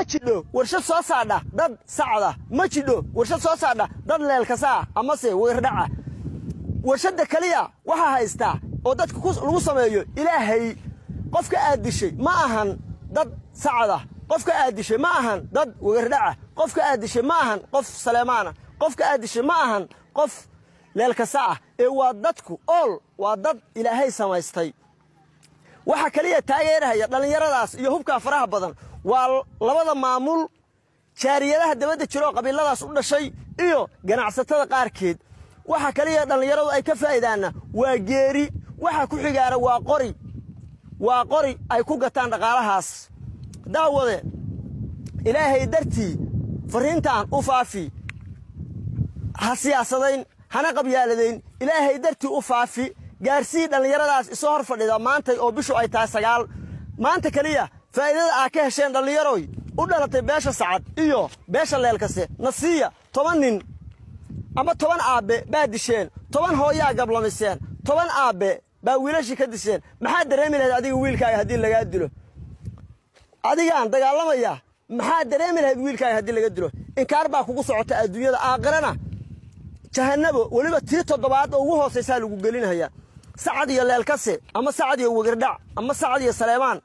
ma jidho warshad soo saadha dad sacda ma jidho warshad soo saadha dad leelkasaa amase wegardhaca warshadda keliya waxaa haystaa oo dadka lagu sameeyo ilaahay qofka aad dishay ma ahan dad sacda. Qofka aad dishay ma ahan dad wegardhaca qofka aad dishay ma ahan qof saleemaana. Qofka aad dishay ma ahan qof leelkasa ah ee waa dadku ool waa dad ilaahay samaystay. Waxaa keliya taageerahaya dhallinyaradaas iyo hubkaa faraha badan waa labada maamul jaariyadaha dabadda jiroo qabiiladaas u dhashay iyo ganacsatada qaarkeed. Waxa kaliya dhallinyaradu ay ka faa'iidaanna waa geeri waxa ku xigaana waa qori. Waa qori ay ku gataan dhaqaalahaas. Daawade ilaahay dartii farriintaan u faafi. Ha siyaasadayn hana qabyaaladayn ilaahay dartii u faafi. Gaarsii dhallinyaradaas isoo hor fadhida maantay oo bishu ay tahay sagaal. Maanta keliya faa'iidada aa ka hesheen dhallinyaroy u dhalatay beesha sacad iyo beesha leelkase. Nasiiya toban nin ama toban aabbe baa disheen toban hooyaa gablamiseen toban aabbe baa wiilashii ka disheen. Maxaad dareemi lahayd adiga wiilkaaga haddii lagaa dilo? Adigaan dagaalamaya maxaad dareemi lahayd wiilkaaga haddii laga dilo? Inkaar baa kugu socota adduunyada aakhirana jahannabo weliba tii toddobaad oo ugu hoosaysaa lagu gelinaya sacad iyo leelkase ama sacad iyo wegirdhac ama sacad iyo saleemaan